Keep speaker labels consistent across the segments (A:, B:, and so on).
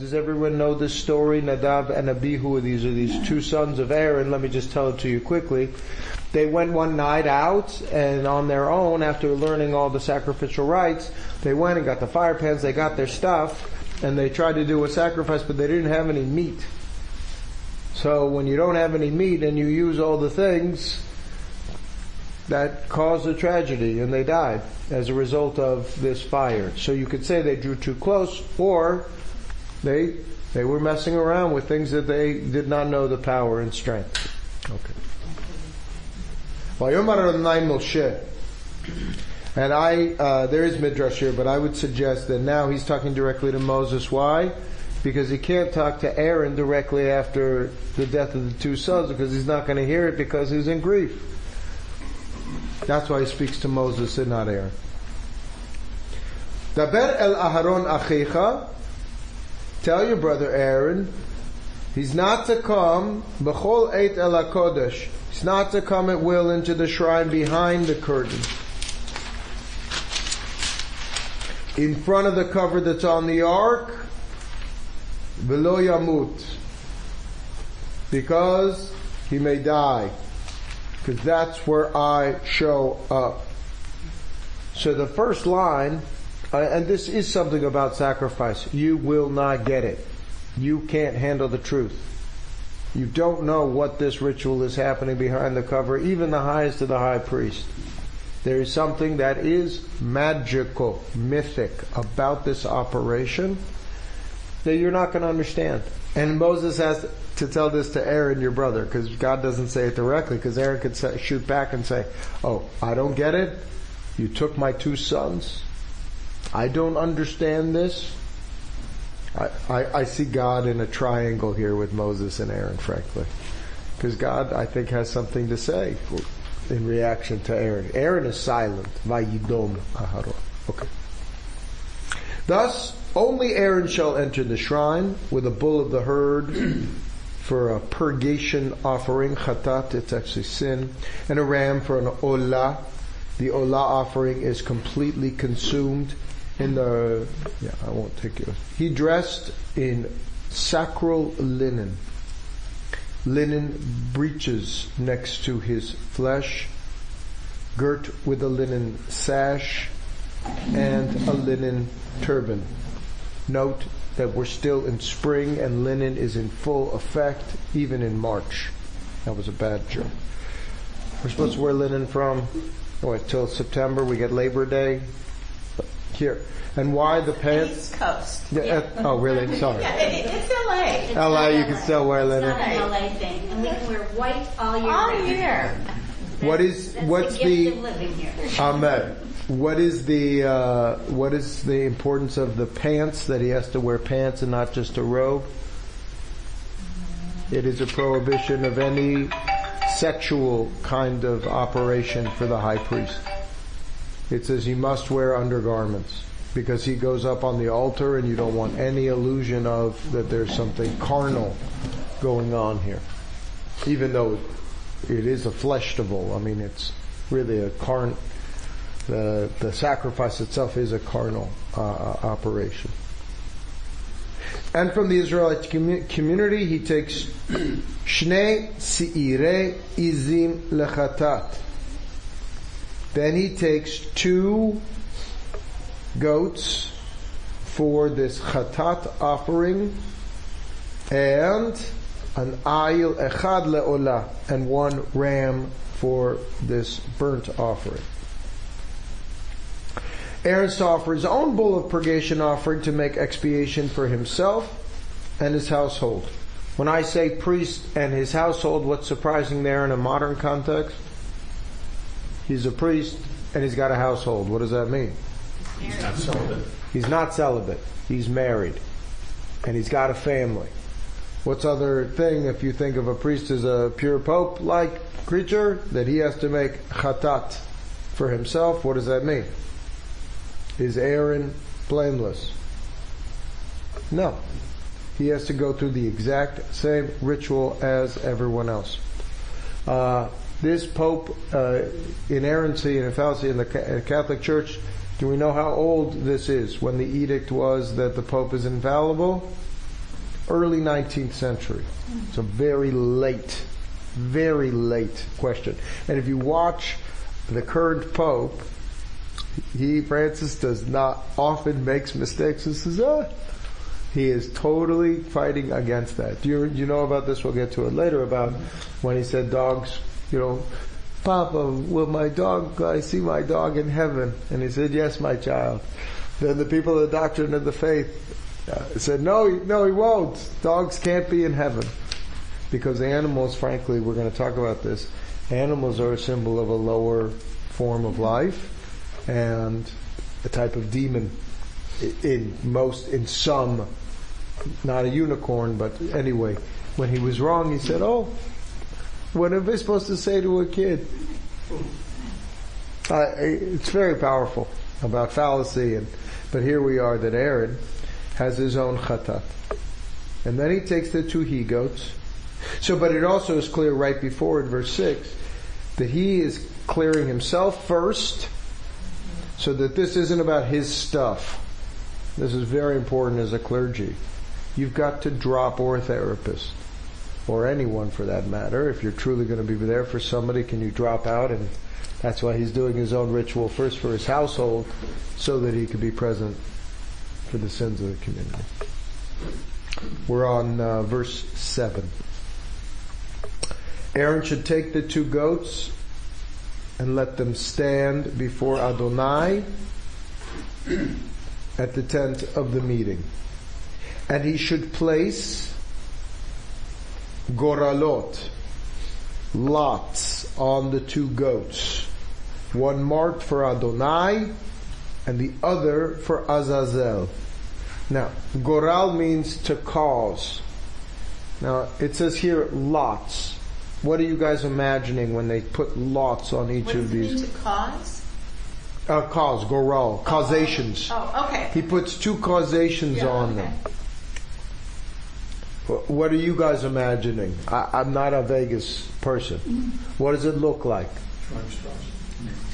A: Does everyone know this story? Nadav and Abihu, these are these two sons of Aaron. Let me just tell it to you quickly. They went one night out and on their own, after learning all the sacrificial rites, they went and got the fire pans, they got their stuff, and they tried to do a sacrifice, but they didn't have any meat. So when you don't have any meat and you use all the things, that caused a tragedy and they died as a result of this fire. So you could say they drew too close or they, they were messing around with things that they did not know the power and strength. Okay. And I, uh, there is midrash here, but I would suggest that now he's talking directly to Moses. Why? Because he can't talk to Aaron directly after the death of the two sons because he's not going to hear it because he's in grief. That's why he speaks to Moses and not Aaron. Daber el Aharon Tell your brother Aaron, he's not to come, b'chol eit el kodesh. He's not to come at will into the shrine behind the curtain. In front of the cover that's on the ark, below yamut. Because he may die. Because that's where I show up. So the first line uh, and this is something about sacrifice. You will not get it. You can't handle the truth. You don't know what this ritual is happening behind the cover, even the highest of the high priest. There is something that is magical, mythic about this operation that you're not going to understand. And Moses has to tell this to Aaron, your brother, because God doesn't say it directly, because Aaron could say, shoot back and say, oh, I don't get it. You took my two sons. I don't understand this. I, I, I, see God in a triangle here with Moses and Aaron, frankly. Because God, I think, has something to say for, in reaction to Aaron. Aaron is silent. Vayidom Aharon. Okay. Thus, only Aaron shall enter the shrine with a bull of the herd for a purgation offering, chatat, it's actually sin, and a ram for an olah. The olah offering is completely consumed in the, uh, yeah, I won't take you. He dressed in sacral linen, linen breeches next to his flesh, girt with a linen sash, and a linen turban. Note that we're still in spring and linen is in full effect even in March. That was a bad joke. We're supposed to wear linen from what till September. We get Labor Day, here. And why the pants?
B: East Coast.
A: Yeah, yeah. Uh, oh, really? Sorry.
B: Yeah, it, it's LA. It's
A: LA, you can still wear linen.
C: It's not an LA thing, and we can wear white all year.
B: All
C: round.
B: year.
A: What is
C: That's
A: what's
C: the,
A: the
C: of living here.
A: Ahmed? What is the uh, what is the importance of the pants that he has to wear pants and not just a robe? It is a prohibition of any sexual kind of operation for the high priest. It says he must wear undergarments because he goes up on the altar and you don't want any illusion of that there's something carnal going on here. Even though it is a vegetable, I mean it's really a carn, the, the sacrifice itself is a carnal uh, uh operation. And from the Israelite community, he takes Shnei Si'ire Izim Lechatat. Then he takes two goats for this chatat offering and an ayil echad le'olah and one ram for this burnt offering. Aaron to offer his own bull of purgation offering to make expiation for himself and his household. When I say priest and his household, what's surprising there in a modern context? He's a priest and he's got a household. What does that mean?
D: He's not celibate.
A: He's not celibate. He's married. And he's got a family. What's other thing if you think of a priest as a pure pope like creature that he has to make chatat for himself? What does that mean? Is Aaron blameless? No. He has to go through the exact same ritual as everyone else. Uh, this pope, uh, inerrancy and fallacy in the Catholic Church, do we know how old this is when the edict was that the pope is infallible? early 19th century. It's a very late, very late question. And if you watch the current Pope, he, Francis, does not often makes mistakes and says, ah, he is totally fighting against that. Do you, you know about this? We'll get to it later about when he said dogs, you know, Papa, will my dog, I see my dog in heaven? And he said, yes, my child. Then the people of the doctrine of the faith uh, said, no, no, he won't. Dogs can't be in heaven. Because animals, frankly, we're going to talk about this, animals are a symbol of a lower form of life and a type of demon in most, in some, not a unicorn, but anyway, when he was wrong, he said, oh, what am I supposed to say to a kid? Uh, it's very powerful about fallacy and, but here we are that Aaron has his own chatat. And then he takes the two he goats. So, but it also is clear right before in verse 6 that he is clearing himself first so that this isn't about his stuff. This is very important as a clergy. You've got to drop or therapist or anyone for that matter. If you're truly going to be there for somebody, can you drop out? And that's why he's doing his own ritual first for his household so that he could be present for the sins of the community. We're on uh, verse 7. Aaron should take the two goats and let them stand before Adonai at the tent of the meeting. And he should place goralot, lots on the two goats. One marked for Adonai and the other for Azazel. Now, goral means to cause. Now, it says here lots. What are you guys imagining when they put lots on each
B: What
A: of these?
B: mean to cause?
A: Uh, cause, goral, causations.
B: Oh, okay.
A: He puts two causations
B: Yeah,
A: on
B: okay.
A: them. Wh- What are you guys imagining? I, I'm not a Vegas person. What does it look like?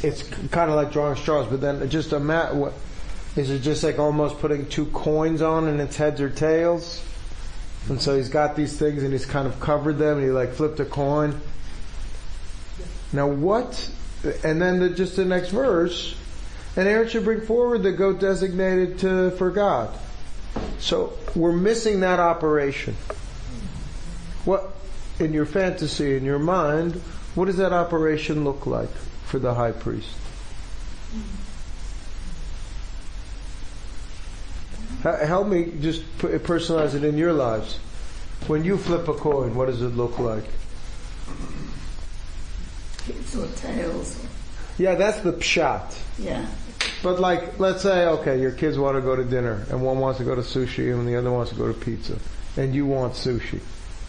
A: It's kind of like drawing straws, but then just a mat. What is it? Just like almost putting two coins on, and it's heads or tails. And so he's got these things, and he's kind of covered them, and he like flipped a coin. Now what? And then the, just the next verse, and Aaron should bring forward the goat designated to, for God. So we're missing that operation. What in your fantasy, in your mind, what does that operation look like for the high priest? Help me just personalize it in your lives. When you flip a coin, what does it look like?
E: Heads or tails.
A: Yeah, that's the pshat.
E: Yeah.
A: But like, let's say, okay, your kids want to go to dinner, and one wants to go to sushi, and the other wants to go to pizza, and you want sushi.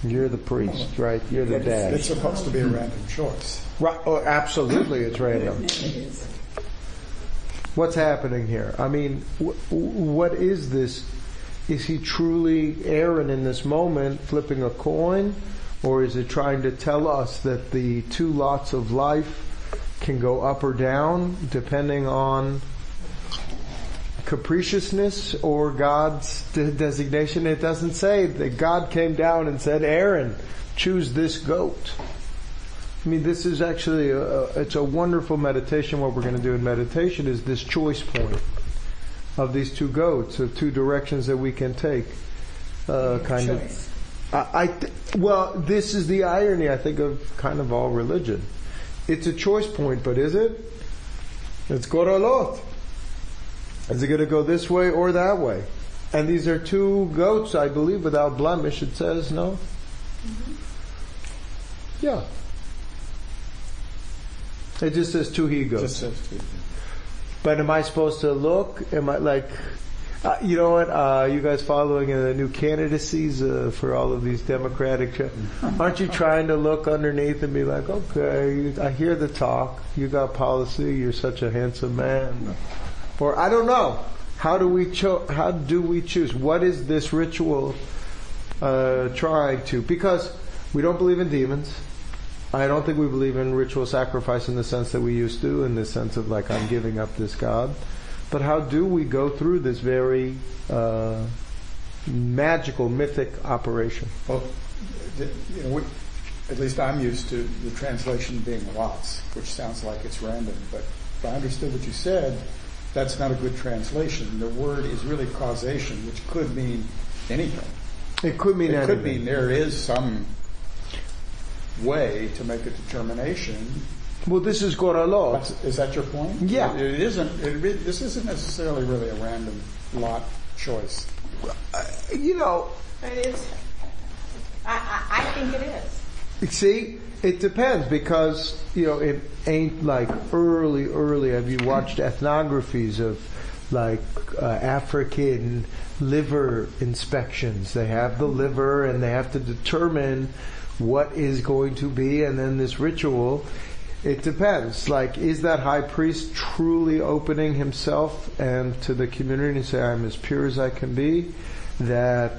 A: You're the priest, right? You're the dad.
F: It's supposed to be a random choice.
A: Right? Oh, absolutely, it's random. What's happening here? I mean, wh- what is this? Is he truly Aaron in this moment flipping a coin? Or is it trying to tell us that the two lots of life can go up or down depending on capriciousness or God's de- designation? It doesn't say that God came down and said, Aaron, choose this goat. I mean, this is actually a, it's a wonderful meditation. What we're going to do in meditation is this choice point of these two goats, of two directions that we can take. Uh, kind of. I, I th- well, this is the irony, I think, of kind of all religion. It's a choice point, but is it? It's goralot. Is it going to go this way or that way? And these are two goats, I believe, without blemish. It says no. Mm-hmm. Yeah. It just says two he goats.
F: Just says two.
A: But am I supposed to look? Am I like, uh, you know what? Uh, you guys following uh, the new candidacies uh, for all of these Democratic? Aren't you trying to look underneath and be like, okay, I hear the talk. You got policy. You're such a handsome man. Or I don't know. How do we cho- How do we choose? What is this ritual uh, trying to? Because we don't believe in demons. I don't think we believe in ritual sacrifice in the sense that we used to, in the sense of like I'm giving up this God. But how do we go through this very uh, magical, mythic operation.
F: Well, you know, we, at least I'm used to the translation being lots, which sounds like it's random. But if I understood what you said, that's not a good translation. The word is really causation, which could mean anything.
A: It could mean
F: It
A: anything.
F: could mean there is some way to make a determination.
A: Well, this is Goralot.
F: That's- Is that your point?
A: Yeah.
F: It it isn't, it, re- this isn't necessarily really a random lot choice.
A: You know,
B: It is. I, I, I think it is.
A: See, it depends because you know it ain't like early, early. Have you watched ethnographies of like uh, African liver inspections? They have the liver and they have to determine what is going to be, and then this ritual. It depends. Like, is that high priest truly opening himself and to the community and say, "I'm as pure as I can be"? That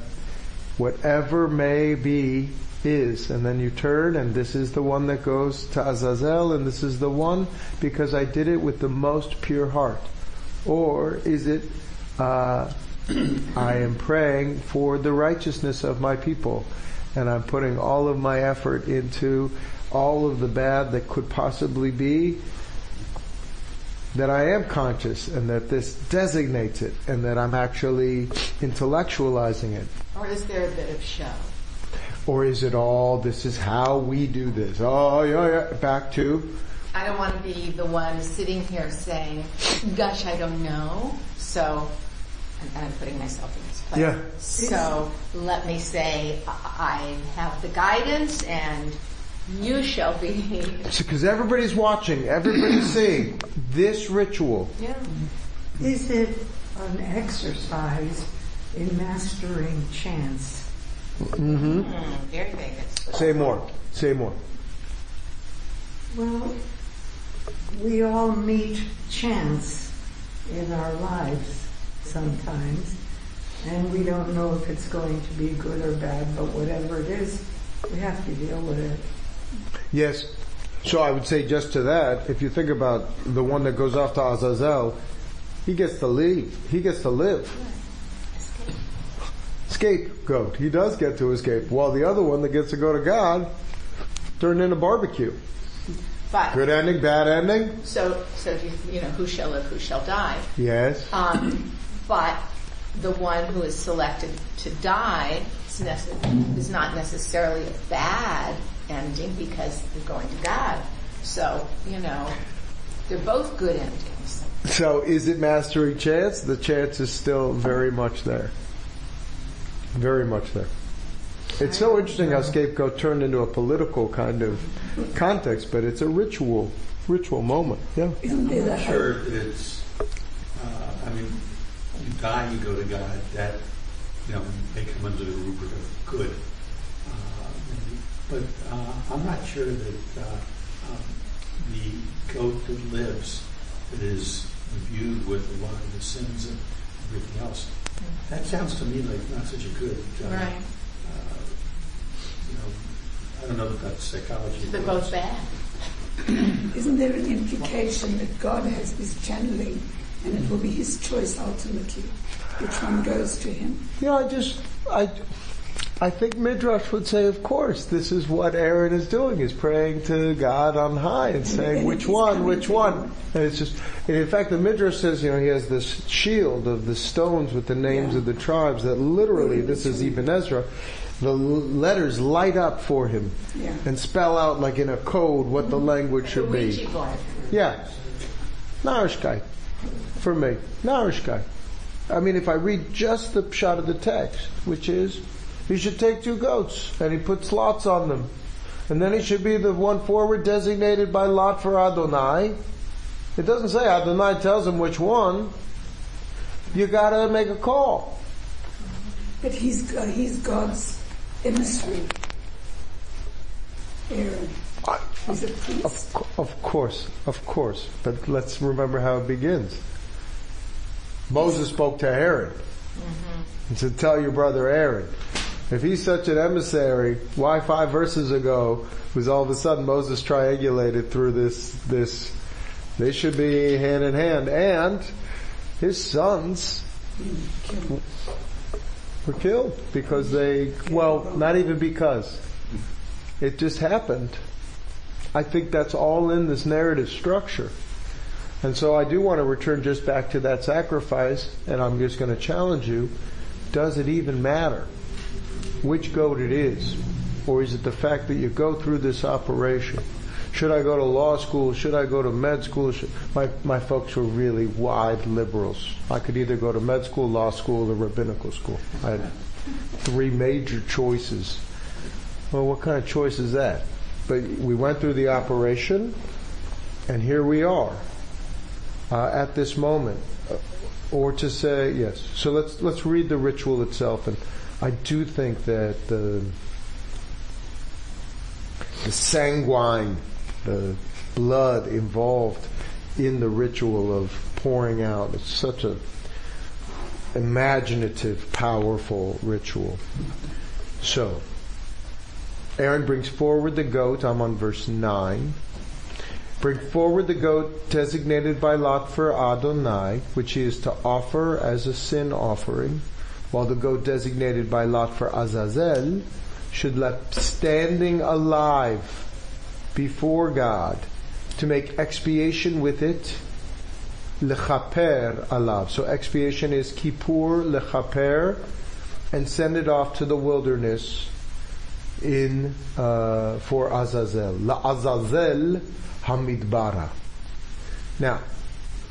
A: whatever may be is, and then you turn, and this is the one that goes to Azazel, and this is the one because I did it with the most pure heart, or is it uh, I am praying for the righteousness of my people, and I'm putting all of my effort into all of the bad that could possibly be. That I am conscious and that this designates it and that I'm actually intellectualizing it.
B: Or is there a bit of show?
A: Or is it all, this is how we do this? Oh, yeah, yeah. Back to,
B: I don't want to be the one sitting here saying, gosh, I don't know. So, and I'm putting myself in this place.
A: Yeah.
B: So let me say, I I have the guidance and you shall be.
A: because everybody's watching, everybody's seeing this ritual.
B: Yeah.
E: Is it an exercise in mastering chance?
A: Mm-hmm.
B: Mm, very big.
A: Say more. Say more.
E: Well, we all meet chance in our lives sometimes, and we don't know if it's going to be good or bad, but whatever it is, we have to deal with it.
A: Yes. So I would say just to that, if you think about the one that goes off to Azazel, he gets to leave. He gets to live. Escape. Scapegoat. He does get to escape. While the other one that gets to go to God turned into barbecue.
B: But,
A: Good ending, bad ending?
B: so, so you, you know, who shall live, who shall die?
A: Yes.
B: Um, but the one who is selected to die is, nece- is not necessarily a bad ending because they're going to God. So, you know, they're both good endings.
A: So is it mastering chance? The chance is still very much there. Very much there. It's so interesting how scapegoat turned into a political kind of context, but it's a ritual, ritual moment. Yeah.
E: Isn't it
D: I'm
E: a-
D: not sure it's, uh, I mean, you die, you go to God, that, you know, may come under the rubric of good. Uh, maybe. But uh, I'm not sure that uh, um, the goat that lives, that is imbued with a lot of the sins and everything else, that sounds to me like not such a good, uh,
B: Right.
D: uh, you know, I don't know that that's psychology.
B: They're both bad.
E: Isn't there an implication that God has this channeling and it will be his choice ultimately which one goes to him?
A: You know, I just, I, I think Midrash would say, of course, this is what Aaron is doing, is praying to God on high and saying, which one, which one? And it's just, and in fact, the Midrash says, you know, he has this shield of the stones with the names
E: Yeah.
A: of the tribes that literally, this is Ibn Ezra, the letters light up for him
E: Yeah.
A: and spell out like in a code what the language should be. Yeah. Narishkeit. For me. Narishkeit. I mean, if I read just the pshat of the text, which is, he should take two goats, and he puts lots on them. And then he should be the one forward designated by lot for Adonai. It doesn't say Adonai tells him which one. You gotta make a call.
E: But he's, uh, he's God's emissary. Aaron. He's a
A: Of,
E: priest.
A: co- of course, of course. But let's remember how it begins. Moses spoke to Aaron. He said, tell your brother Aaron. If he's such an emissary, why five verses ago was all of a sudden Moses triangulated through this, this, they should be hand in hand. And his sons were killed because they, well, not even because. It just happened. I think that's all in this narrative structure. And so I do want to return just back to that sacrifice, and I'm just going to challenge you. Does it even matter which goat it is? Or is it the fact that you go through this operation? Should I go to law school? Should I go to med school? My, my folks were really wide liberals. I could either go to med school, law school, or rabbinical school. I had three major choices. Well, what kind of choice is that? But we went through the operation, and here we are uh, at this moment. Uh, or to say yes. So let's let's read the ritual itself, and I do think that the the sanguine, the blood involved in the ritual of pouring out. It's such a imaginative, powerful ritual. So, Aaron brings forward the goat. I'm on verse 9. Bring forward the goat designated by Lot for Adonai, which he is to offer as a sin offering, while the goat designated by Lot for Azazel should left standing alive before God to make expiation with it lechaper alav. So expiation is kippur lechaper, and send it off to the wilderness in uh, for Azazel. La Azazel Hamidbara. Now,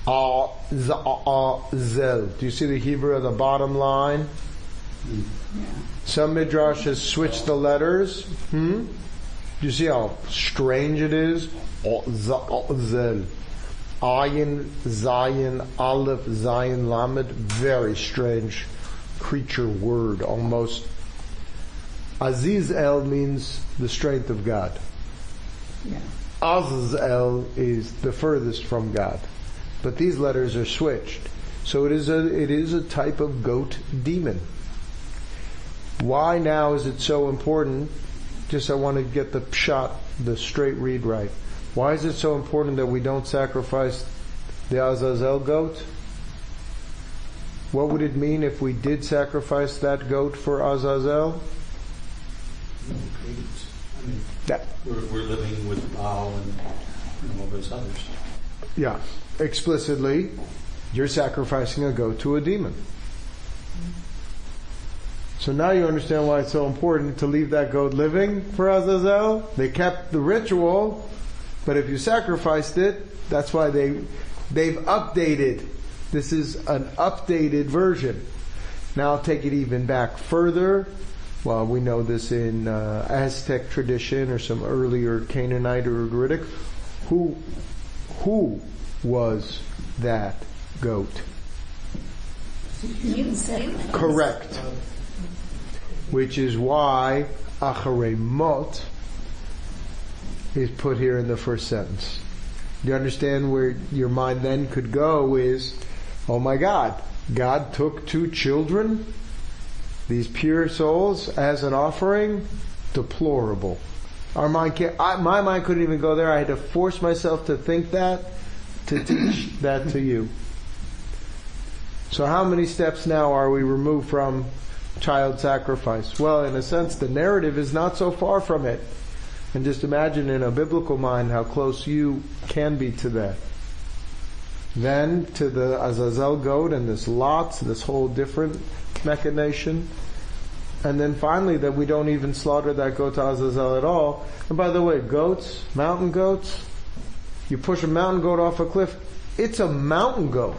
A: Azazel. Do you see the Hebrew at the bottom line? Some midrash has switched the letters. Hmm? Do you see how strange it is? Azazel. Ayin, Zayin, Aleph, Zayin, Lamed. Very strange creature word. Almost. Aziz El means the strength of God.
E: Yeah.
A: Azazel is the furthest from God. But these letters are switched. So it is a, it is a type of goat demon. Why now is it so important? Just I want to get the pshat, the straight read right. Why is it so important that we don't sacrifice the Azazel goat? What would it mean if we did sacrifice that goat for Azazel? That,
D: we're, we're living with Baal and you all those others.
A: yeah, explicitly, you're sacrificing a goat to a demon. So now you understand why it's so important to leave that goat living for Azazel. They kept the ritual, but if you sacrificed it, that's why they they've updated. This is an updated version. Now I'll take it even back further. Well, we know this in uh, Aztec tradition or some earlier Canaanite or Ugaritic. Who who was that goat? Correct. Which is why Acharei Mot is put here in the first sentence. Do you understand where your mind then could go is, oh my God, God took two children, these pure souls, as an offering? Deplorable. Our mind can't, I, my mind couldn't even go there. I had to force myself to think that, to teach that to you. So how many steps now are we removed from child sacrifice? Well, in a sense, the narrative is not so far from it. And just imagine in a biblical mind how close you can be to that. Then to the Azazel goat and this lots, this whole different machination. And then finally that we don't even slaughter that goat to Azazel at all. And by the way, goats, mountain goats, you push a mountain goat off a cliff, it's a mountain goat.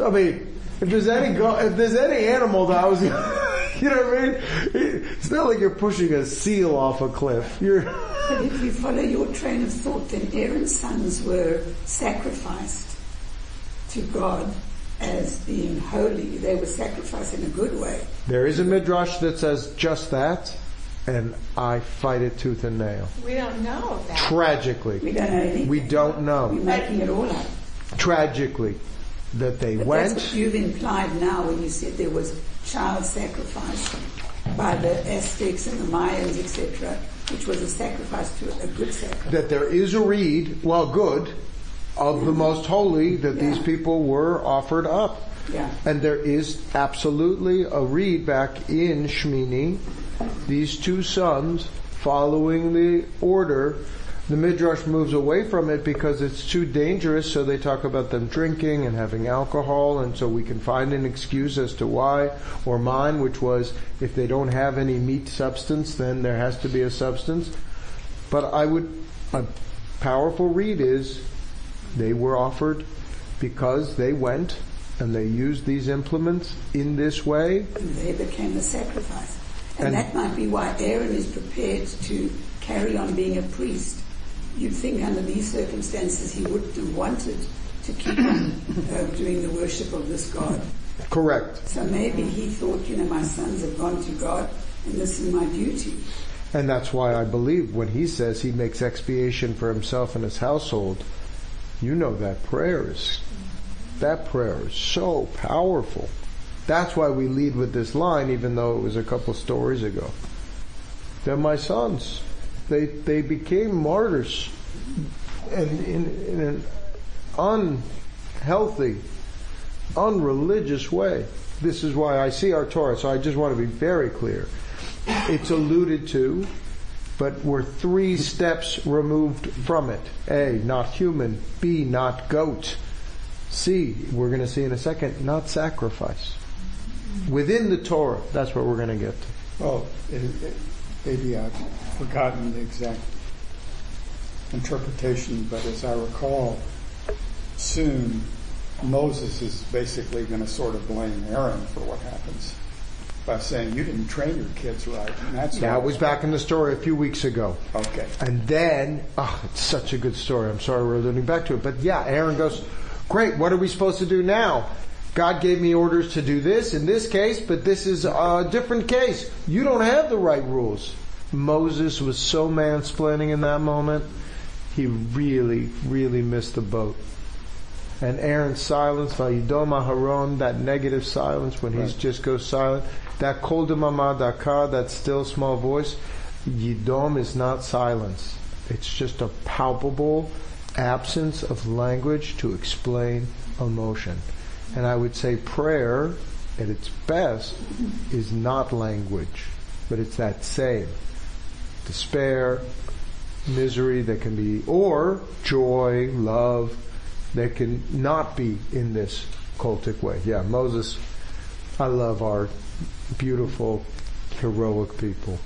A: I mean, if there's any go, if there's any animal that I was, you know what I mean? It's not like you're pushing a seal off a cliff. You're,
E: But if you follow your train of thought, then Aaron's sons were sacrificed to God as being holy. They were sacrificed in a good way.
A: there is a midrash that says just that, and I fight it tooth and nail.
B: We don't know that.
A: Tragically,
E: We don't know anything.
A: we don't
E: We're making it all up.
A: Tragically, that they
E: But
A: went.
E: that's what you've implied now when you said there was child sacrifice by the Aztecs and the Mayans, etc., which was a sacrifice to a good sacrifice.
A: that there is a reed, well, good, of the most holy that these people were offered up.
E: Yeah.
A: And there is absolutely a read back in Shmini, these two sons following the order. The Midrash moves away from it because it's too dangerous, so they talk about them drinking and having alcohol, and so we can find an excuse as to why, or mine, which was if they don't have any meat substance, then there has to be a substance. But I would, a powerful read is they were offered because they went and they used these implements in this way.
G: and they became the sacrifice. And,
A: And-
G: that might be why Aaron is prepared to carry on being a priest. You'd think under these circumstances he wouldn't have wanted to keep on uh, doing the worship of this God.
A: Correct.
G: So maybe he thought, you know, my sons have gone to God and this is my duty.
A: And that's why I believe when he says he makes expiation for himself and his household, you know that prayer is, that prayer is so powerful. That's why we lead with this line, even though it was a couple stories ago. They're my sons. They, they became martyrs and in, in an unhealthy, unreligious way. This is why I see our Torah, so I just want to be very clear. It's alluded to, but we're three steps removed from it. A, not human. B, not goat. C, we're going to see in a second, not sacrifice. Within the Torah, that's what we're going to get to.
F: Well, it, it, maybe I've forgotten the exact interpretation, but as I recall, soon Moses is basically going to sort of blame Aaron for what happens by saying you didn't train your kids right, and that's
A: That was back in the story a few weeks ago.
F: okay.
A: And then, oh, it's such a good story. I'm sorry we're alluding back to it. But yeah, Aaron goes, great, what are we supposed to do now? God gave me orders to do this in this case, but this is a different case. You don't have the right rules. Moses was so mansplaining in that moment. He really, really missed the boat. And Aaron's silence, Vayidom Aharon, that negative silence when he
F: Right.
A: just goes silent, that kol daka, that still small voice, Yidom is not silence. It's just a palpable absence of language to explain emotion. And I would say prayer, at its best, is not language, but it's that same. Despair, misery that can be, or joy, love, that can not be in this cultic way. Yeah, Moses, I love our beautiful, heroic people.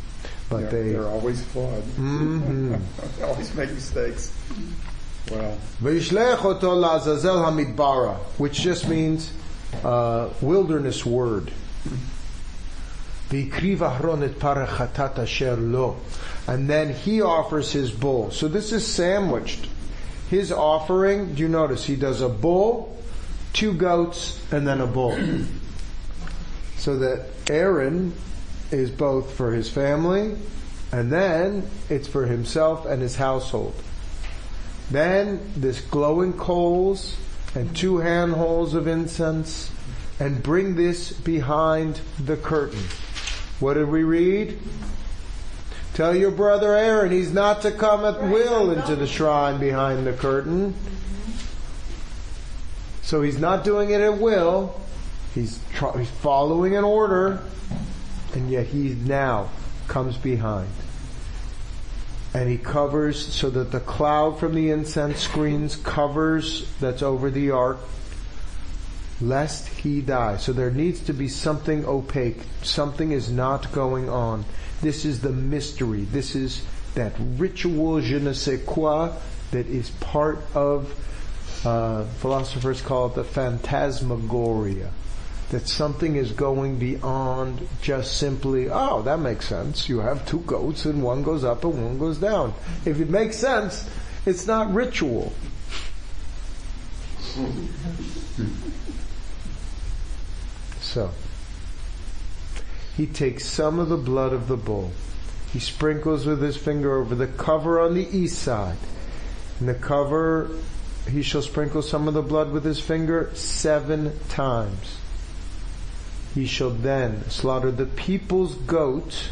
A: But
F: they're,
A: they,
F: they're always flawed.
A: Mhm.
F: they always make mistakes. Well,
A: which just means uh, wilderness word. And then he offers his bull. So this is sandwiched. His offering, do you notice, he does a bull, two goats, and then a bull. so that Aaron is both for his family, and then it's for himself and his household. Then this glowing coals and two handholds of incense, and bring this behind the curtain. What did we read? Tell your brother Aaron he's not to come at will into the shrine behind the curtain. So he's not doing it at will. He's, tr- he's following an order, and yet he now comes behind and he covers so that the cloud from the incense screens covers that's over the ark lest he die. So there needs to be something opaque. Something is not going on. This is the mystery. This is that ritual je ne sais quoi that is part of uh, philosophers call it the phantasmagoria that something is going beyond just simply, oh, that makes sense. You have two goats and one goes up and one goes down. If it makes sense, it's not ritual. So, he takes some of the blood of the bull. He sprinkles with his finger over the cover on the east side. And the cover, he shall sprinkle some of the blood with his finger seven times he shall then slaughter the people's goat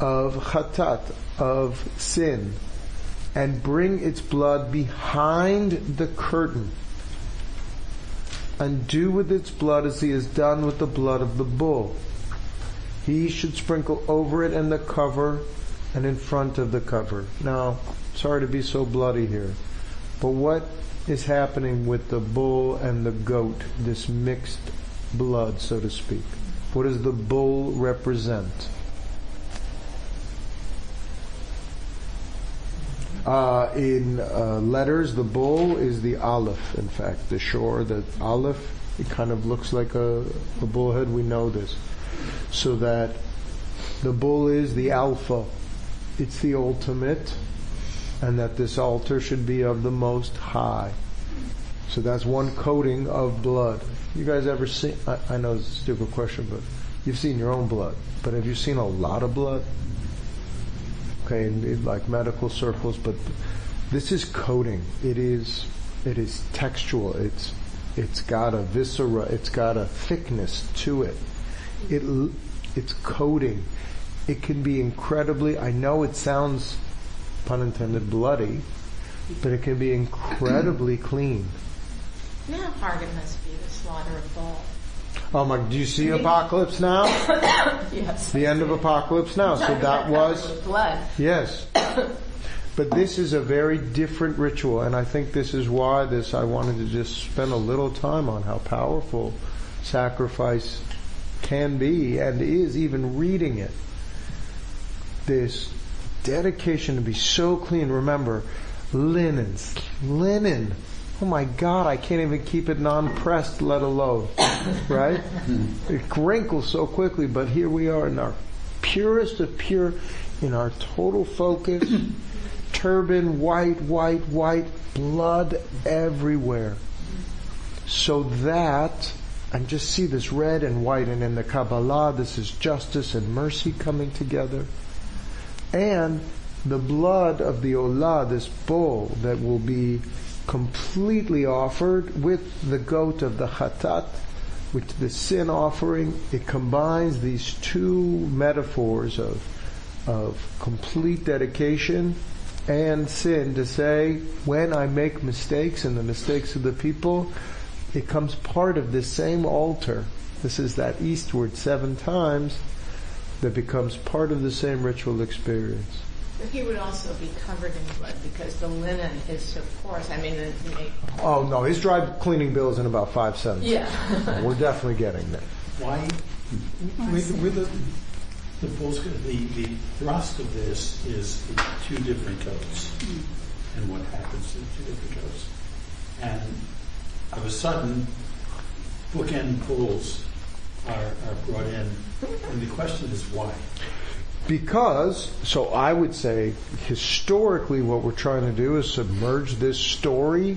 A: of chatat, of sin, and bring its blood behind the curtain. and do with its blood as he has done with the blood of the bull. He should sprinkle over it and the cover and in front of the cover. Now, sorry to be so bloody here, but what is happening with the bull and the goat, this mixed blood, so to speak? What does the bull represent? Uh, in uh, letters, the bull is the aleph. In fact, the shore, the aleph, it kind of looks like a, a bullhead. We know this, so that the bull is the alpha. It's the ultimate, and that this altar should be of the most high. So that's one coating of blood. You guys ever seen? I, I know it's a stupid question, but you've seen your own blood. But have you seen a lot of blood? okay, in, like medical circles, but this is coating. It is, it is textual. It's, it's got a viscera. It's got a thickness to it. It, it's coating. It can be incredibly. I know it sounds, pun intended, bloody, but it can be incredibly clean.
B: You know how hard it must slaughter a bull.
A: Oh my! Do you see Apocalypse Now?
B: Yes.
A: The end of Apocalypse Now. So that was
B: blood.
A: Yes. But this is a very different ritual, and I think this is why this I wanted to just spend a little time on how powerful sacrifice can be and is even reading it. This dedication to be so clean. Remember, linens, linen. Oh my God, I can't even keep it non-pressed, let alone, right? It wrinkles so quickly, but here we are in our purest of pure, in our total focus, turban, white, white, white, blood everywhere. So that, and just see this red and white, and in the Kabbalah, this is justice and mercy coming together. And the blood of the Olah, this bull that will be completely offered with the goat of the Chatat, with the sin offering, it combines these two metaphors of, of complete dedication and sin to say, when I make mistakes and the mistakes of the people, it comes part of this same altar. This is that eastward seven times that becomes part of the same ritual experience.
B: But he would also be covered in blood because the linen is so coarse. I mean, it, it,
A: Oh no, his dry cleaning bill is in about five cents.
B: yeah.
A: We're definitely getting there.
D: Why, with, with the, the bulls, the, the thrust of this is the two different goats and what happens to the two different goats. And of a sudden, bookend bulls are, are brought in, and the question is why?
A: Because, so I would say, historically what we're trying to do is submerge this story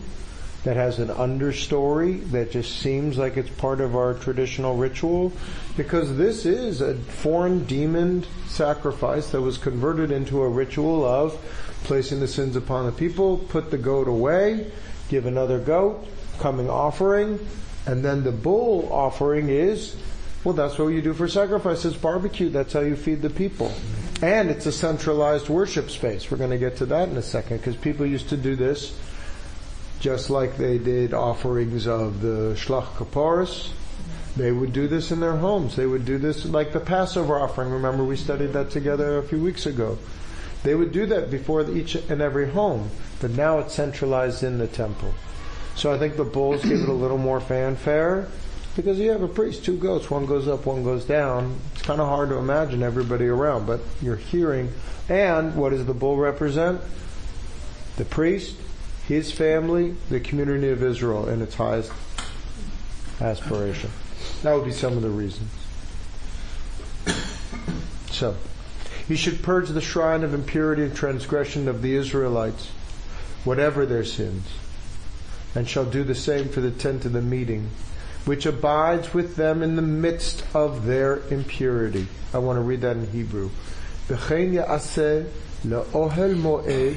A: that has an understory that just seems like it's part of our traditional ritual. Because this is a foreign demon sacrifice that was converted into a ritual of placing the sins upon the people, put the goat away, give another goat, coming offering, and then the bull offering is well, that's what you do for sacrifices, barbecue. That's how you feed the people. And it's a centralized worship space. We're going to get to that in a second because people used to do this just like they did offerings of the Shlach Kaparis. They would do this in their homes. They would do this like the Passover offering. Remember we studied that together a few weeks ago. They would do that before each and every home, but now it's centralized in the temple. So I think the bulls give it a little more fanfare because you have a priest, two goats, one goes up, one goes down. It's kind of hard to imagine everybody around, but you're hearing. And what does the bull represent? The priest, his family, the community of Israel in its highest aspiration. That would be some of the reasons. So, he should purge the shrine of impurity and transgression of the Israelites, whatever their sins, and shall do the same for the tent of the meeting, which abides with them in the midst of their impurity. I want to read that in Hebrew. וכן יעשה לאוהל מועד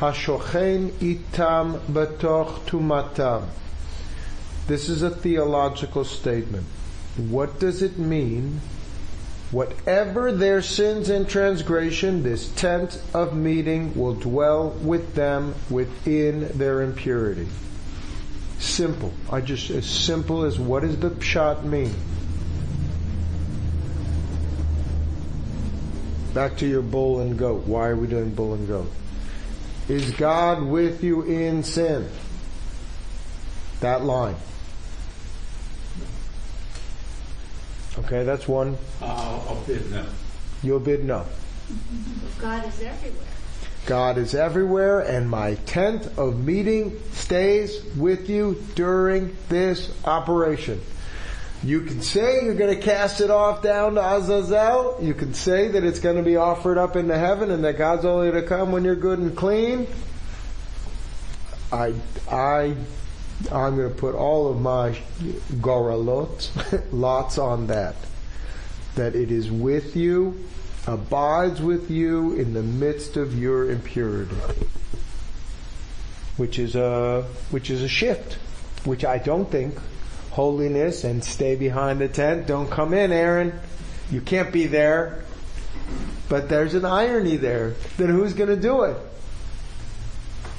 A: השוכן איתם בתוך טומאתם. This is a theological statement. What does it mean? Whatever their sins and transgression, this tent of meeting will dwell with them within their impurity. Simple. I just, as simple as what does the pshat mean? Back to your bull and goat. Why are we doing bull and goat? Is God with you in sin? That line. Okay, that's one.
D: I'll, I'll bid no.
A: You'll bid no.
C: God is everywhere.
A: God is everywhere and my tent of meeting stays with you during this operation. You can say you're going to cast it off down to Azazel. You can say that it's going to be offered up into heaven and that God's only to come when you're good and clean. I, I, I'm going to put all of my goralot, lots on that. That it is with you, abides with you in the midst of your impurity. Which is a, which is a shift. Which I don't think holiness and stay behind the tent. Don't come in, Aaron. You can't be there. But there's an irony there. Then who's going to do it?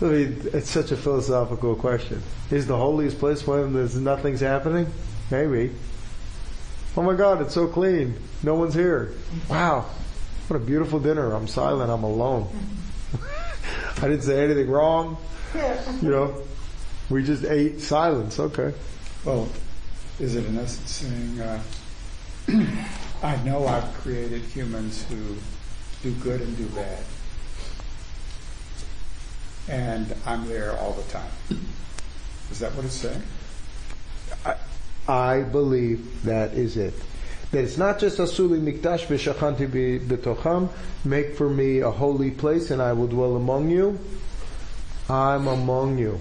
A: I mean, it's such a philosophical question. Is the holiest place when there's nothing's happening? Maybe. Oh my God, it's so clean. No one's here. Wow. What a beautiful dinner. I'm silent. I'm alone. I didn't say anything wrong. You know, we just ate silence. Okay.
F: Well, is it in essence saying, uh, I know I've created humans who do good and do bad. And I'm there all the time. Is that what it's saying?
A: I, I believe that is it. That it's not just asuli mikdash v'shachanti b'tocham, make for me a holy place and I will dwell among you. I'm among you.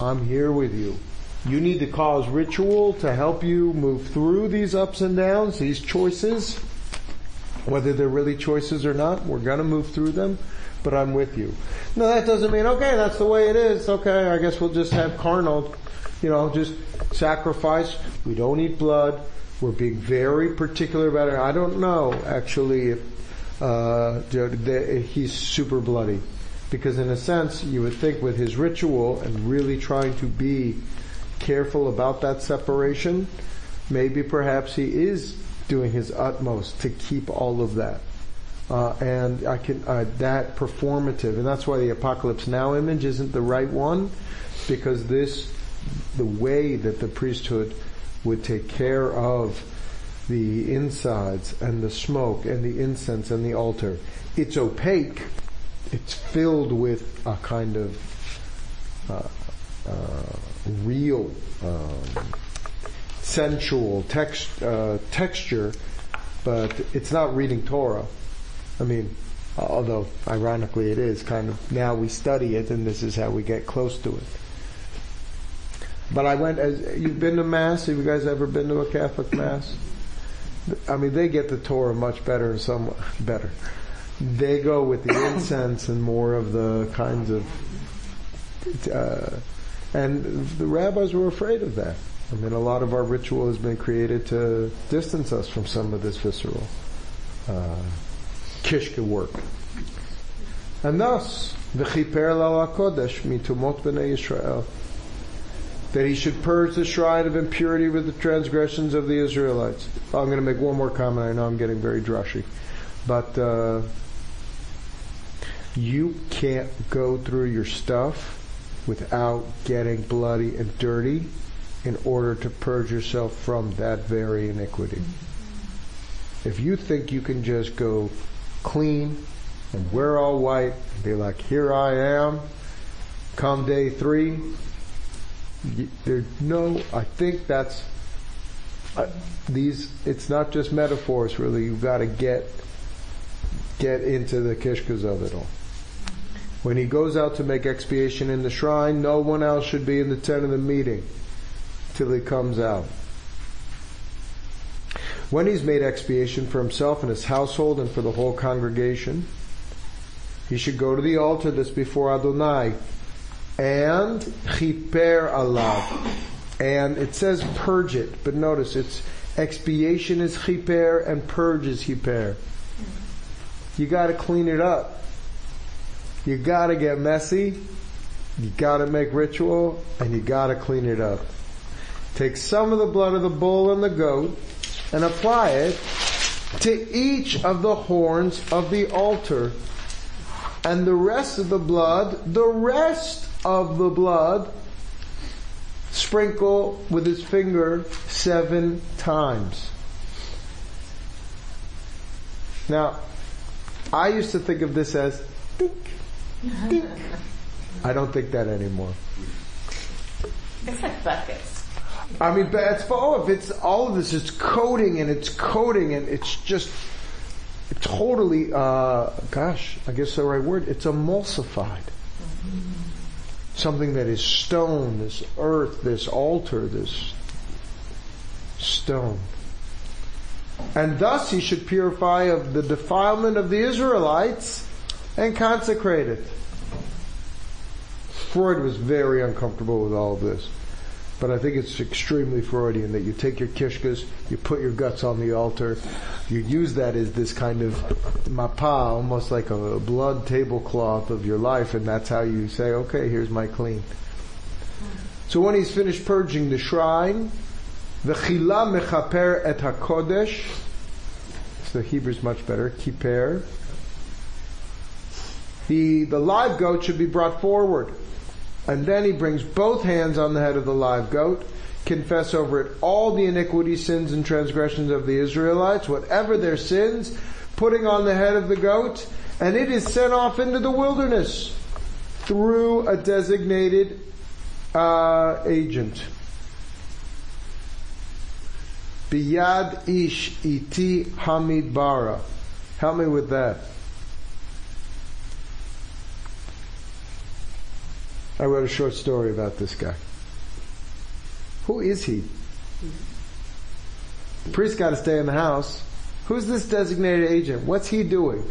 A: I'm here with you. You need to cause ritual to help you move through these ups and downs, these choices. Whether they're really choices or not, we're gonna move through them, but I'm with you. No, that doesn't mean, okay, that's the way it is. Okay, I guess we'll just have carnal, you know, just sacrifice. We don't eat blood. We're being very particular about it. I don't know, actually, if, uh, he's super bloody. Because in a sense, you would think with his ritual and really trying to be careful about that separation, maybe perhaps he is doing his utmost to keep all of that. Uh, and I can uh, that performative, and that's why the apocalypse now image isn't the right one, because this, the way that the priesthood would take care of the insides and the smoke and the incense and the altar, it's opaque. It's filled with a kind of uh, uh real, um, sensual text, uh, texture, but it's not reading Torah. I mean, although ironically it is kind of now we study it and this is how we get close to it. But I went as you've been to mass. Have you guys ever been to a Catholic mass? I mean, they get the Torah much better and some better. They go with the incense and more of the kinds of uh, and the rabbis were afraid of that. I mean, a lot of our ritual has been created to distance us from some of this visceral uh, kishka work. And thus, v'chiper lal kodesh mitumot b'nei Yisrael, that he should purge the shrine of impurity with the transgressions of the Israelites. I'm going to make one more comment. I know I'm getting very drushy, but uh, you can't go through your stuff without getting bloody and dirty in order to purge yourself from that very iniquity. If you think you can just go clean and wear all white and be like, here I am, come day three, there's no, I think that's, uh, these, it's not just metaphors really, you've got to get, get into the kishkas of it all. When he goes out to make expiation in the shrine, no one else should be in the tent of the meeting till he comes out. When he's made expiation for himself and his household and for the whole congregation, he should go to the altar that's before Adonai and chiper alav. And it says purge it, but notice it's expiation is chiper and purge is chiper. You gotta clean it up. You gotta get messy You gotta make ritual and you gotta clean it up. Take some of the blood of the bull and the goat and apply it to each of the horns of the altar. And the rest of the blood, the rest of the blood, sprinkle with his finger seven times. Now, I used to think of this as dink, dink. I don't think that anymore.
B: It's like buckets.
A: I mean, but it's all of it's all of this. It's coating and it's coating and it's just totally. Uh, gosh, I guess the right word. It's emulsified. Something that is stone, this earth, this altar, this stone. And thus he should purify of the defilement of the Israelites and consecrate it. Freud was very uncomfortable with all of this. But I think it's extremely Freudian that you take your kishkas, you put your guts on the altar, you use that as this kind of mapa, almost like a blood tablecloth of your life, and that's how you say, okay, here's my clean. So when he's finished purging the shrine, the chila mechaper et hakodesh, so the Hebrew's much better, kiper, the, the live goat should be brought forward. And then he brings both hands on the head of the live goat, confess over it all the iniquity, sins, and transgressions of the Israelites, whatever their sins, putting on the head of the goat, and it is sent off into the wilderness through a designated uh, agent. Biyad ish iti hamid bara. Help me with that. I wrote a short story about this guy. Who is he? The priest got to stay in the house. Who's this designated agent? What's he doing?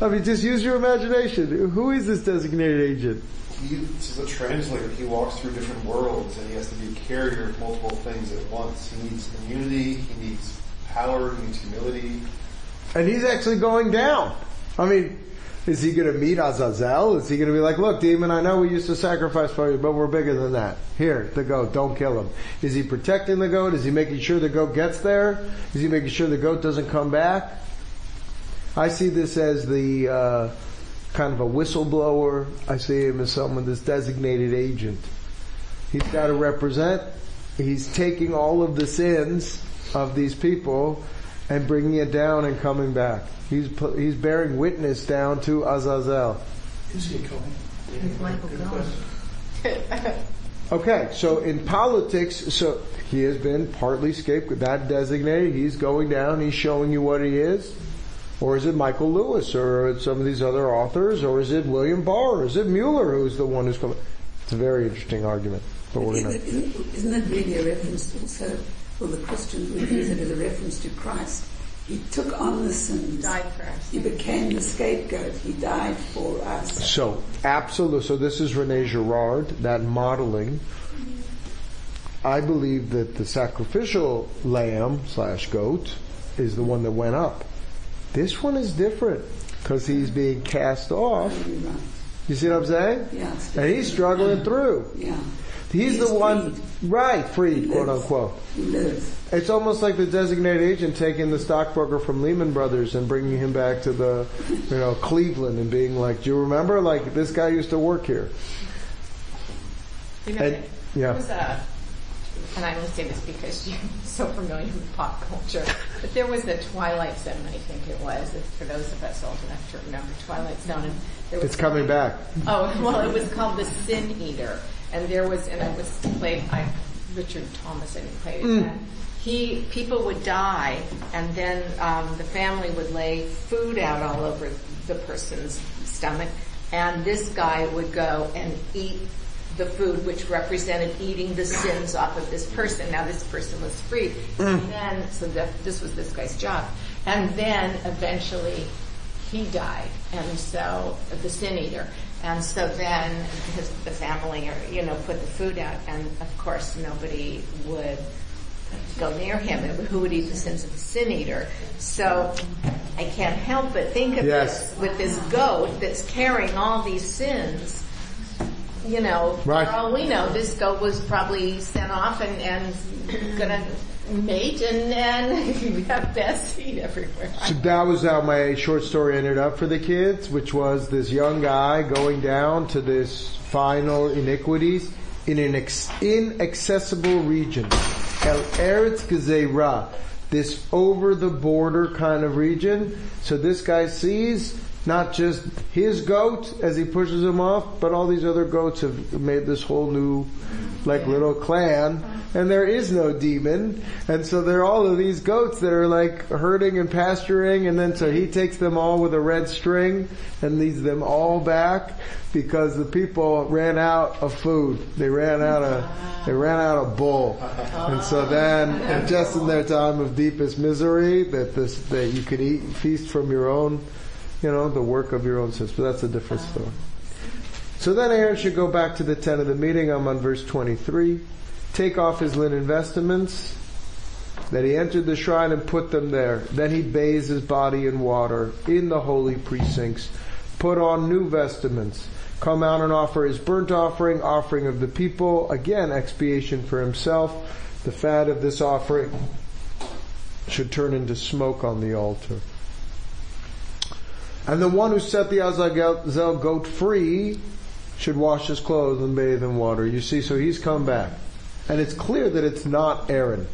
A: I mean, just use your imagination. Who is this designated agent?
H: He's a translator. He walks through different worlds and he has to be a carrier of multiple things at once. He needs immunity, he needs power, he needs humility.
A: And he's actually going down. I mean, is he going to meet Azazel? Is he going to be like, look, demon, I know we used to sacrifice for you, but we're bigger than that. Here, the goat, don't kill him. Is he protecting the goat? Is he making sure the goat gets there? Is he making sure the goat doesn't come back? I see this as the uh, kind of a whistleblower. I see him as someone that's designated agent. He's got to represent. He's taking all of the sins of these people and bringing it down and coming back. He's he's bearing witness down to Azazel.
D: Is he going?
C: Is Michael going?
A: Okay, so in politics, so he has been partly scapegoat, that designated. He's going down. He's showing you what he is. Or is it Michael Lewis or some of these other authors? Or is it William Barr? Or is it Mueller who's the one who's coming? It's a very interesting argument. But we're
G: Isn't,
A: gonna,
G: it- isn't, isn't that really a reference also for the Christians would use it as a reference to Christ? He took on the sins.
B: Died for us.
G: He became the scapegoat. He died for us.
A: So, absolute. So this is Rene Girard, that modeling. I believe that the sacrificial lamb slash goat is the one that went up. This one is different because he's being cast off.
G: You're right.
A: You see what I'm saying?
G: Yeah.
A: And he's struggling through.
G: Yeah.
A: He's the
G: He's
A: one, right, freed, quote unquote.
G: He.
A: It's almost like the designated agent taking the stockbroker from Lehman Brothers and bringing him back to the, you know, Cleveland and being like, do you remember? Like, this guy used to work here.
B: You know,
A: And- yeah.
B: there was a, and I only say this because you're so familiar with pop culture, but there was a Twilight Zone, I think it was, if- for those of us old enough to remember Twilight Zone. And there was
A: It's coming back.
B: Oh, well, it was called The Sin Eater. And there was, and it was played by Richard Thomas, I think played it. And He, people would die, and then um, the family would lay food out all over the person's stomach, and this guy would go and eat the food, which represented eating the sins off of this person. Now this person was freed, and then so that, this was this guy's job, and then eventually he died, and so the sin eater, and so then his, the family, or you know, put the food out, and of course nobody would go near him, who would eat the sins of the sin eater. So I can't help but think of
A: Yes.
B: this with this goat that's carrying all these sins. You know,
A: Right.
B: for all we know, this goat was probably sent off and, and gonna mate and, and we have bad seed everywhere.
A: So that was how my short story ended up for the kids, which was this young guy going down to this final iniquities in an ex- inaccessible region. El Eretz Gezerah, this over the border kind of region. So this guy sees not just his goat as he pushes him off, but all these other goats have made this whole new, like little clan, and there is no demon, and so there are all of these goats that are like herding and pasturing, and then so he takes them all with a red string and leads them all back because the people ran out of food. They ran out of, they ran out of bull, and so then just in their time of deepest misery, that this that you could eat feast from your own you know, the work of your own sins. But that's a different uh. story. So then Aaron should go back to the tent of the meeting. I'm on verse 23. Take off his linen vestments that he entered the shrine and put them there. Then he bathes his body in water in the holy precincts. Put on new vestments. Come out and offer his burnt offering, offering of the people. Again, expiation for himself. The fat of this offering should turn into smoke on the altar. And the one who set the Azazel goat free should wash his clothes and bathe in water. You see, so he's come back. And it's clear that it's not Aaron.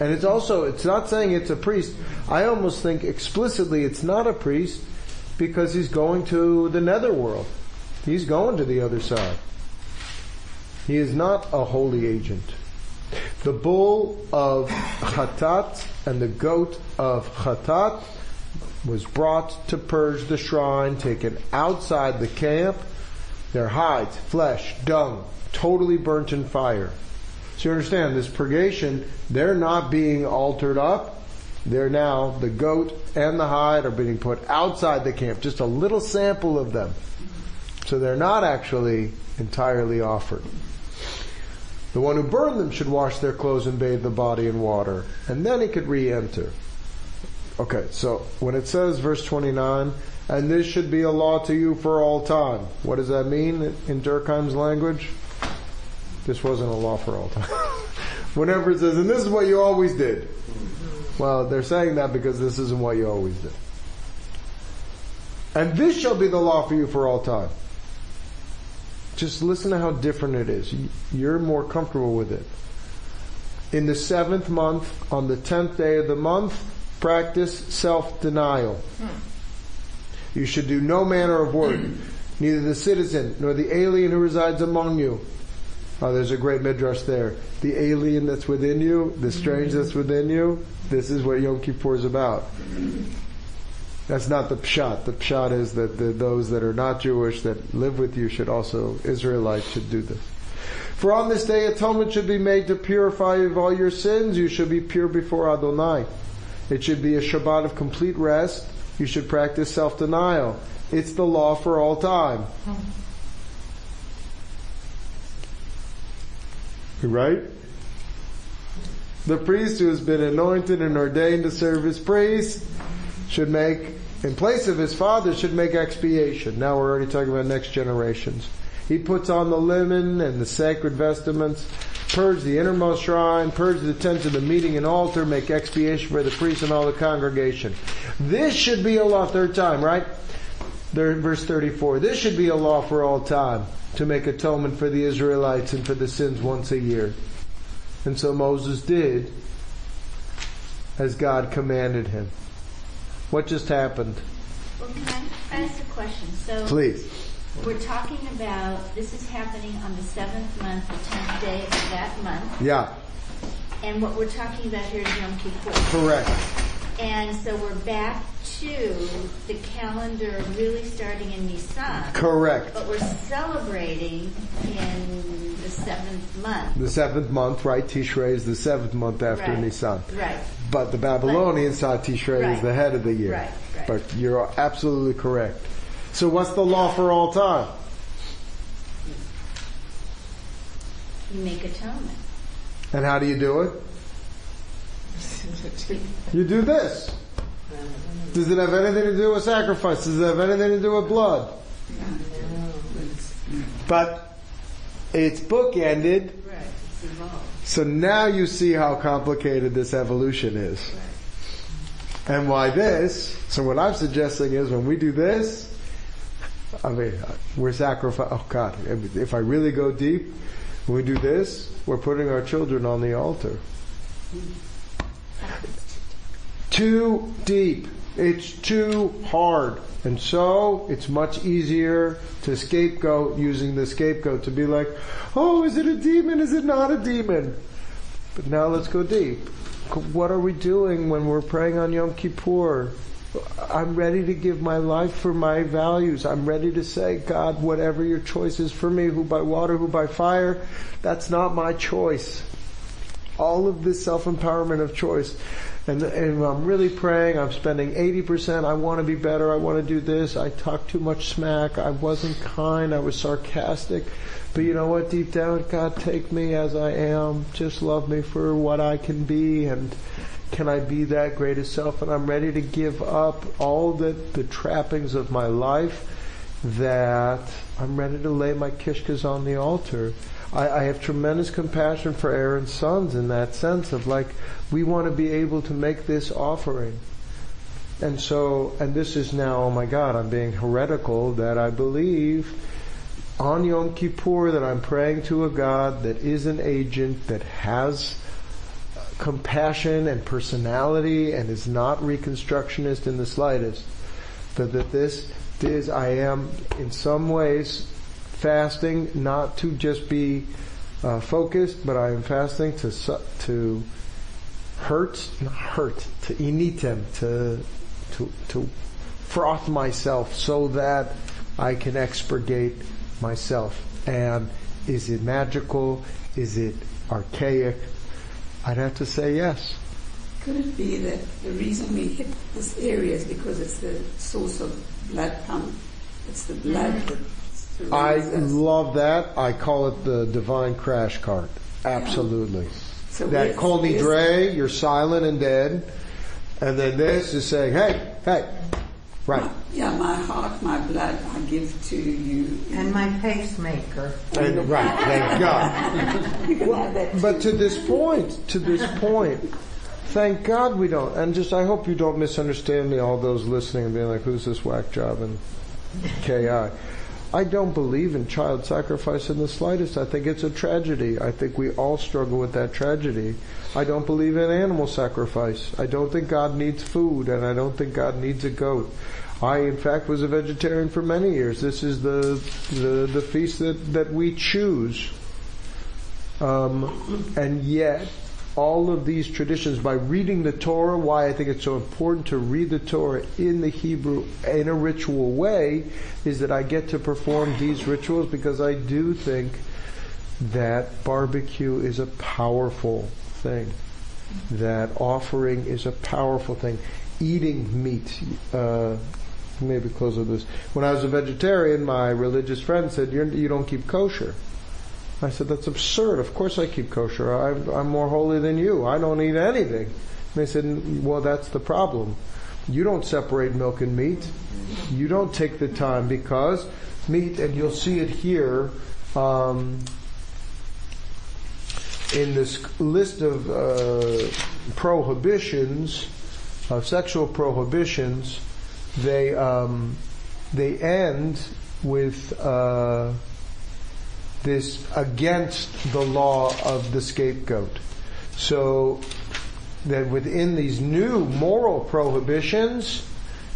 A: And it's also, it's not saying it's a priest. I almost think explicitly it's not a priest because he's going to the netherworld. He's going to the other side. He is not a holy agent. The bull of Chatat and the goat of Chatat was brought to purge the shrine, taken outside the camp, their hides, flesh, dung, totally burnt in fire. So you understand, this purgation, they're not being altered up. They're now, the goat and the hide are being put outside the camp, just a little sample of them. So they're not actually entirely offered. The one who burned them should wash their clothes and bathe the body in water, and then he could re-enter. Okay, so when it says verse 29, and this should be a law to you for all time, what does that mean in Durkheim's language? This wasn't a law for all time. Whenever it says, and this is what you always did. Well, they're saying that because this isn't what you always did. And this shall be the law for you for all time. Just listen to how different it is. You're more comfortable with it. In the seventh month, on the tenth day of the month, practice self-denial. You should do no manner of work, neither the citizen nor the alien who resides among you. Oh, there's a great midrash there. The alien that's within you, the strange that's within you, this is what Yom Kippur is about. That's not the pshat. The pshat is that the, those that are not Jewish that live with you should also, Israelites should do this. For on this day atonement should be made to purify you of all your sins. You should be pure before Adonai. It should be a Shabbat of complete rest. You should practice self-denial. It's the law for all time. Right? The priest who has been anointed and ordained to serve as priest should make, in place of his father, should make expiation. Now we're already talking about next generations. He puts on the linen and the sacred vestments, purge the innermost shrine, purge the tent of the meeting and altar, make expiation for the priest and all the congregation. This should be a law, third time, right? There, verse 34. This should be a law for all time, to make atonement for the Israelites and for the sins once a year. And so Moses did as God commanded him. What just happened?
C: Well, can I ask a question? So
A: Please.
C: We're talking about this is happening on the seventh month, the tenth day of that month,
A: Yeah,
C: and what we're talking about here is Yom Kippur.
A: correct.
C: And so we're back to the calendar really starting in Nisan,
A: Correct.
C: but we're celebrating in the seventh month.
A: The seventh month, right? Tishrei is the seventh month after
C: Right.
A: Nisan.
C: Right.
A: But the Babylonians saw Tishrei as the head of the year.
C: Right, right.
A: But you're absolutely correct. So what's the law for all time?
C: You make atonement.
A: And how do you do it? You do this. Does it have anything to do with sacrifice? Does it have anything to do with blood? But it's bookended. So now you see how complicated this evolution is. And why this? So what I'm suggesting is when we do this, I mean, we're sacrificing, oh God, if I really go deep, when we do this, we're putting our children on the altar. Too deep. It's too hard. And so it's much easier to scapegoat using the scapegoat to be like, oh, is it a demon? Is it not a demon? But now let's go deep. What are we doing when we're praying on Yom Kippur? I'm ready to give my life for my values. I'm ready to say, God, whatever your choice is for me, who by water, who by fire, that's not my choice. All of this self-empowerment of choice. And, and I'm really praying, I'm spending 80%, I want to be better, I want to do this, I talk too much smack, I wasn't kind, I was sarcastic. But you know what, deep down, God, take me as I am, just love me for what I can be, and can I be that greatest self? And I'm ready to give up all the, the trappings of my life that I'm ready to lay my kishkas on the altar. I, I, have tremendous compassion for Aaron's sons in that sense of like, we want to be able to make this offering. And so, and this is now, oh my God, I'm being heretical that I believe on Yom Kippur that I'm praying to a God that is an agent, that has compassion and personality and is not reconstructionist in the slightest. But that this is, I am in some ways fasting not to just be uh, focused, but I am fasting to to hurt, not hurt, to initem, to to to froth myself so that I can expurgate myself. And is it magical? Is it archaic? I'd have to say yes.
G: Could it be that the reason we hit this area is because it's the source of blood pump? It's the blood mm-hmm. that
A: I love that. I call it the divine crash cart. Absolutely. Yeah. So that Kol Nidre, you're silent and dead. And then this is saying, hey, hey, right.
G: My, yeah, my heart, my blood, I give to you.
E: And my pacemaker.
A: And, right, thank God.
G: well,
A: but to this point, to this point, thank God we don't. And just, I hope you don't misunderstand me, all those listening and being like, who's this whack job and KI. I don't believe in child sacrifice in the slightest. I think it's a tragedy. I think we all struggle with that tragedy. I don't believe in animal sacrifice. I don't think God needs food and I don't think God needs a goat. I, in fact, was a vegetarian for many years. This is the, the, the feast that, that we choose. Um, and yet, all of these traditions by reading the Torah, why I think it's so important to read the Torah in the Hebrew in a ritual way is that I get to perform these rituals because I do think that barbecue is a powerful thing. That offering is a powerful thing. Eating meat, uh, maybe close with this. When I was a vegetarian, my religious friend said, You're, you do not keep kosher. I said, that's absurd. Of course I keep kosher. I'm, I'm more holy than you. I don't eat anything. And they said, well, that's the problem. You don't separate milk and meat. You don't take the time because meat, and you'll see it here, um, in this list of uh, prohibitions, of sexual prohibitions, they um, they end with uh, this against the law of the scapegoat. So that within these new moral prohibitions,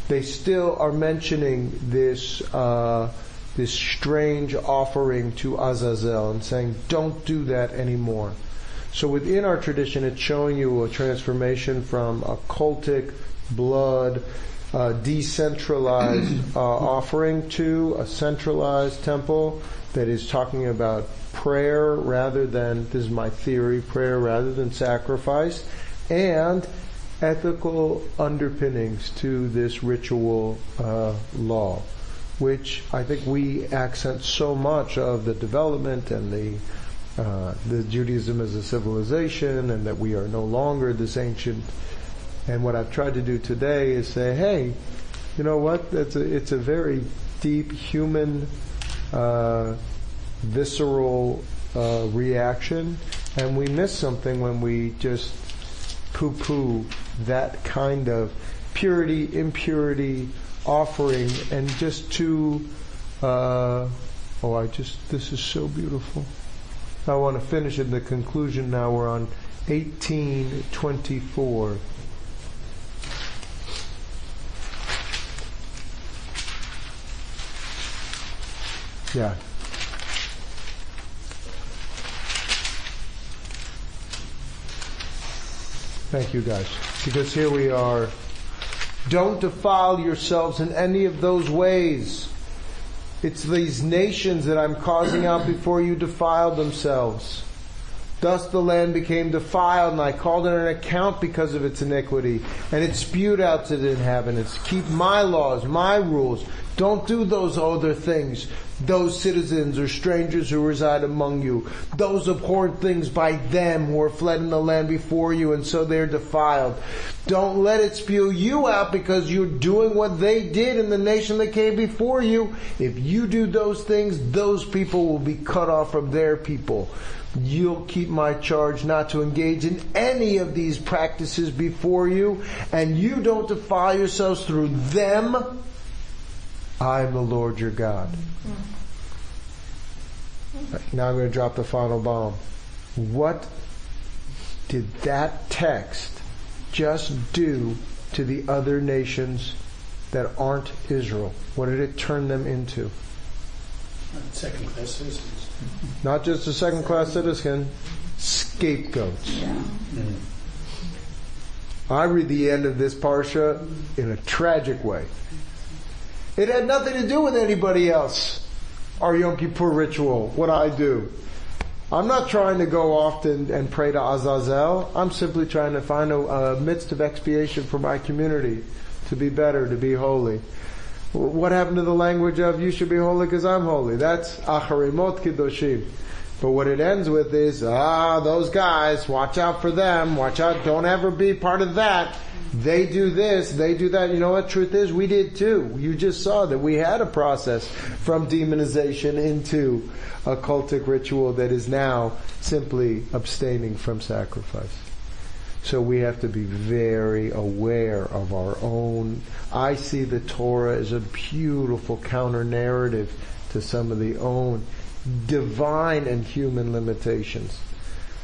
A: they still are mentioning this uh, this strange offering to Azazel and saying, "Don't do that anymore." So within our tradition, it's showing you a transformation from a cultic, blood, uh, decentralized uh, offering to a centralized temple that is talking about prayer rather than, this is my theory, prayer rather than sacrifice, and ethical underpinnings to this ritual uh, law, which I think we accent so much of the development and the uh, the Judaism as a civilization and that we are no longer this ancient. And what I've tried to do today is say, hey, you know what? It's a, it's a very deep human, uh, visceral uh, reaction, and we miss something when we just poo-poo that kind of purity, impurity, offering, and just to, uh, oh, I just, this is so beautiful. I want to finish in the conclusion now. We're on 1824. Yeah. Thank you guys. Because here we are. Don't defile yourselves in any of those ways. It's these nations that I'm causing out before you defile themselves. Thus the land became defiled, and I called it an account because of its iniquity, and it spewed out to the inhabitants. Keep my laws, my rules. Don't do those other things. Those citizens or strangers who reside among you. Those abhorred things by them who are fled in the land before you, and so they're defiled. Don't let it spew you out because you're doing what they did in the nation that came before you. If you do those things, those people will be cut off from their people. You'll keep my charge not to engage in any of these practices before you, and you don't defile yourselves through them. I am the Lord your God. Hmm. Now I'm going to drop the final bomb. What did that text just do to the other nations that aren't Israel? What did it turn them into?
D: Second class citizens.
A: Not just a second class citizen, scapegoats.
G: Yeah. Mm-hmm.
A: I read the end of this parsha in a tragic way. It had nothing to do with anybody else. Our Yom Kippur ritual, what I do. I'm not trying to go off and, and pray to Azazel. I'm simply trying to find a, a midst of expiation for my community to be better, to be holy. What happened to the language of you should be holy because I'm holy? That's acharimot Kedoshim. But what it ends with is, ah, those guys, watch out for them, watch out, don't ever be part of that. They do this, they do that. You know what truth is? We did too. You just saw that we had a process from demonization into a cultic ritual that is now simply abstaining from sacrifice. So we have to be very aware of our own. I see the Torah as a beautiful counter narrative to some of the own divine and human limitations.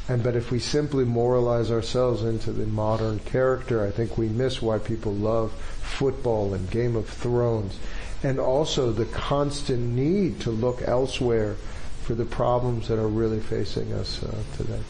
A: And but if we simply moralize ourselves into the modern character, I think we miss why people love football and Game of Thrones, and also the constant need to look elsewhere for the problems that are really facing us uh, today.